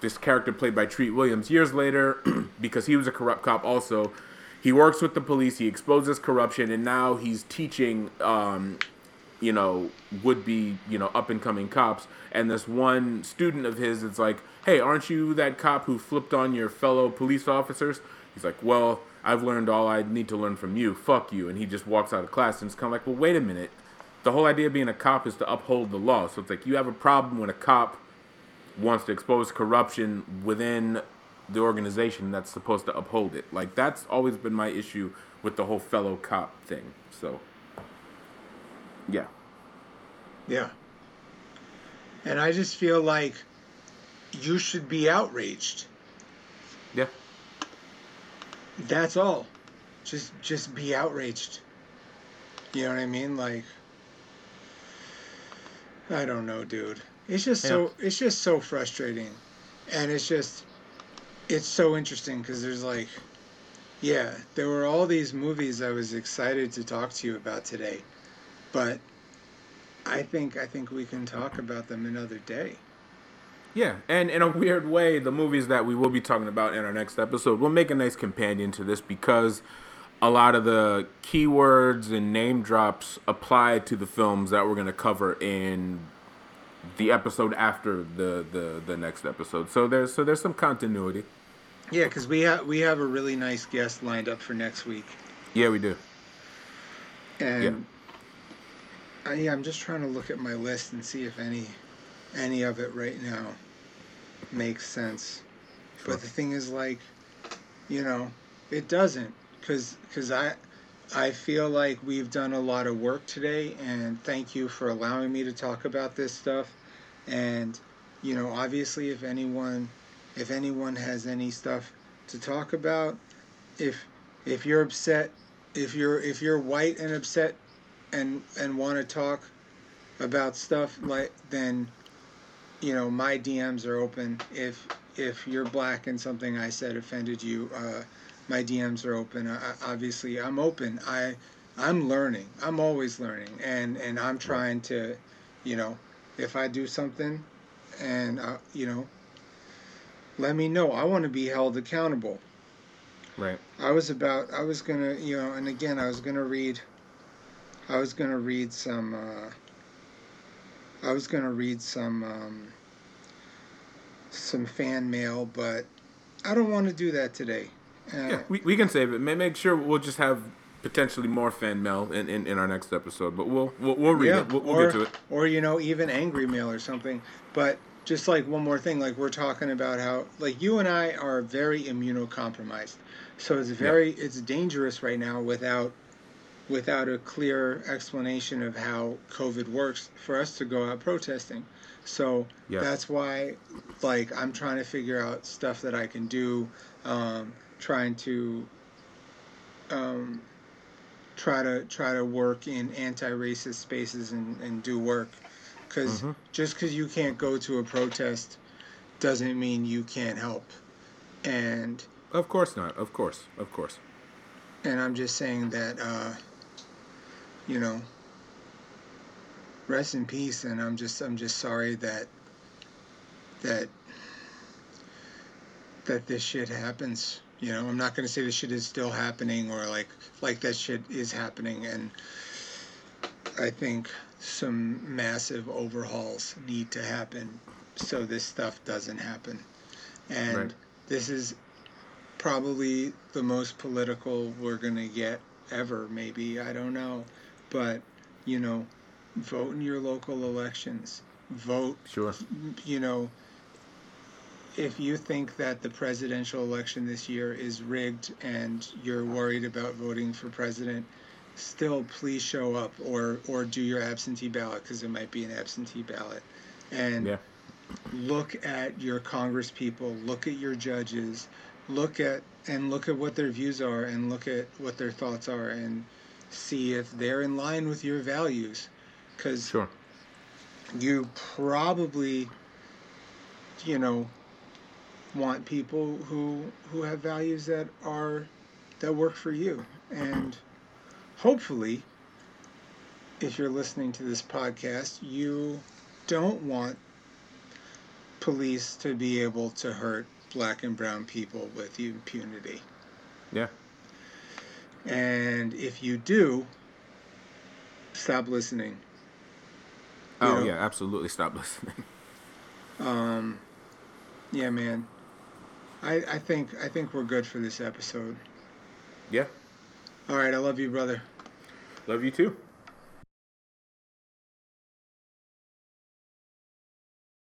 this character played by Treat Williams years later, because he was a corrupt cop also. He works with the police. He exposes corruption, and now he's teaching, um, you know, would be you know up and coming cops. And this one student of his is like, "Hey, aren't you that cop who flipped on your fellow police officers?" He's like, "Well, I've learned all I need to learn from you. Fuck you." And he just walks out of class, and it's kind of like, "Well, wait a minute. The whole idea of being a cop is to uphold the law. So it's like you have a problem when a cop wants to expose corruption within the organization that's supposed to uphold it. Like that's always been my issue with the whole fellow cop thing. So yeah. Yeah. And I just feel like you should be outraged. Yeah. That's all. Just just be outraged. You know what I mean? Like I don't know, dude. It's just Yeah. so it's just so frustrating. And it's just it's so interesting cuz there's like yeah, there were all these movies I was excited to talk to you about today. But I think I think we can talk about them another day. Yeah, and in a weird way, the movies that we will be talking about in our next episode will make a nice companion to this because a lot of the keywords and name drops apply to the films that we're going to cover in the episode after the, the the next episode. So there's so there's some continuity. Yeah, because we have we have a really nice guest lined up for next week, Yeah, we do. and I, yeah, I'm just trying to look at my list and see if any any of it right now makes sense. Sure. But the thing is, like, you know, it doesn't, because because I I feel like we've done a lot of work today, and thank you for allowing me to talk about this stuff. And you know, obviously, if anyone if anyone has any stuff to talk about, if if you're upset, if you're if you're white and upset and and want to talk about stuff like then you know my DMs are open. If if you're black and something I said offended you uh, my DMs are open. I, obviously I'm open. I I'm learning. I'm always learning. And and I'm trying to you know if I do something and uh, you know let me know. I want to be held accountable. Right. I was about I was gonna you know and again I was gonna read I was gonna read some uh, I was gonna read some um, some fan mail but I don't want to do that today. Uh, Yeah, we, we can save it. May make sure we'll just have potentially more fan mail in, in, in our next episode, but we'll we'll, we'll read yeah, it. We'll, we'll or, get to it. or you know even angry mail or something. But just like one more thing, like we're talking about how like you and I are very immunocompromised, so it's very it's dangerous right now without without a clear explanation of how COVID works for us to go out protesting. So Yes. that's why, like, I'm trying to figure out stuff that I can do, um, trying to um, try to try to work in anti-racist spaces and, and do work, because Mhm. just because you can't go to a protest doesn't mean you can't help, and Of course not. Of course. Of course. and I'm just saying that, uh, you know, rest in peace. And I'm just, I'm just sorry that, that, that this shit happens. You know, I'm not gonna say this shit is still happening or like, like that shit is happening. And I think some massive overhauls need to happen so this stuff doesn't happen. And Right. this is probably the most political we're gonna get ever maybe i don't know but you know vote in your local elections vote Sure. you know if you think that the presidential election this year is rigged and you're worried about voting for president still please show up or or do your absentee ballot because it might be an absentee ballot and Yeah. look at your congress people look at your judges look at and look at what their views are and look at what their thoughts are and see if they're in line with your values because Sure. you probably, you know, want people who who have values that are that work for you, and hopefully, if you're listening to this podcast, you don't want police to be able to hurt black and brown people with impunity. Yeah. And if you do, stop listening. You Oh know? yeah, absolutely. Stop listening. Um, yeah, man. I I think I think we're good for this episode. Yeah. All right, I love you, brother. Love you too.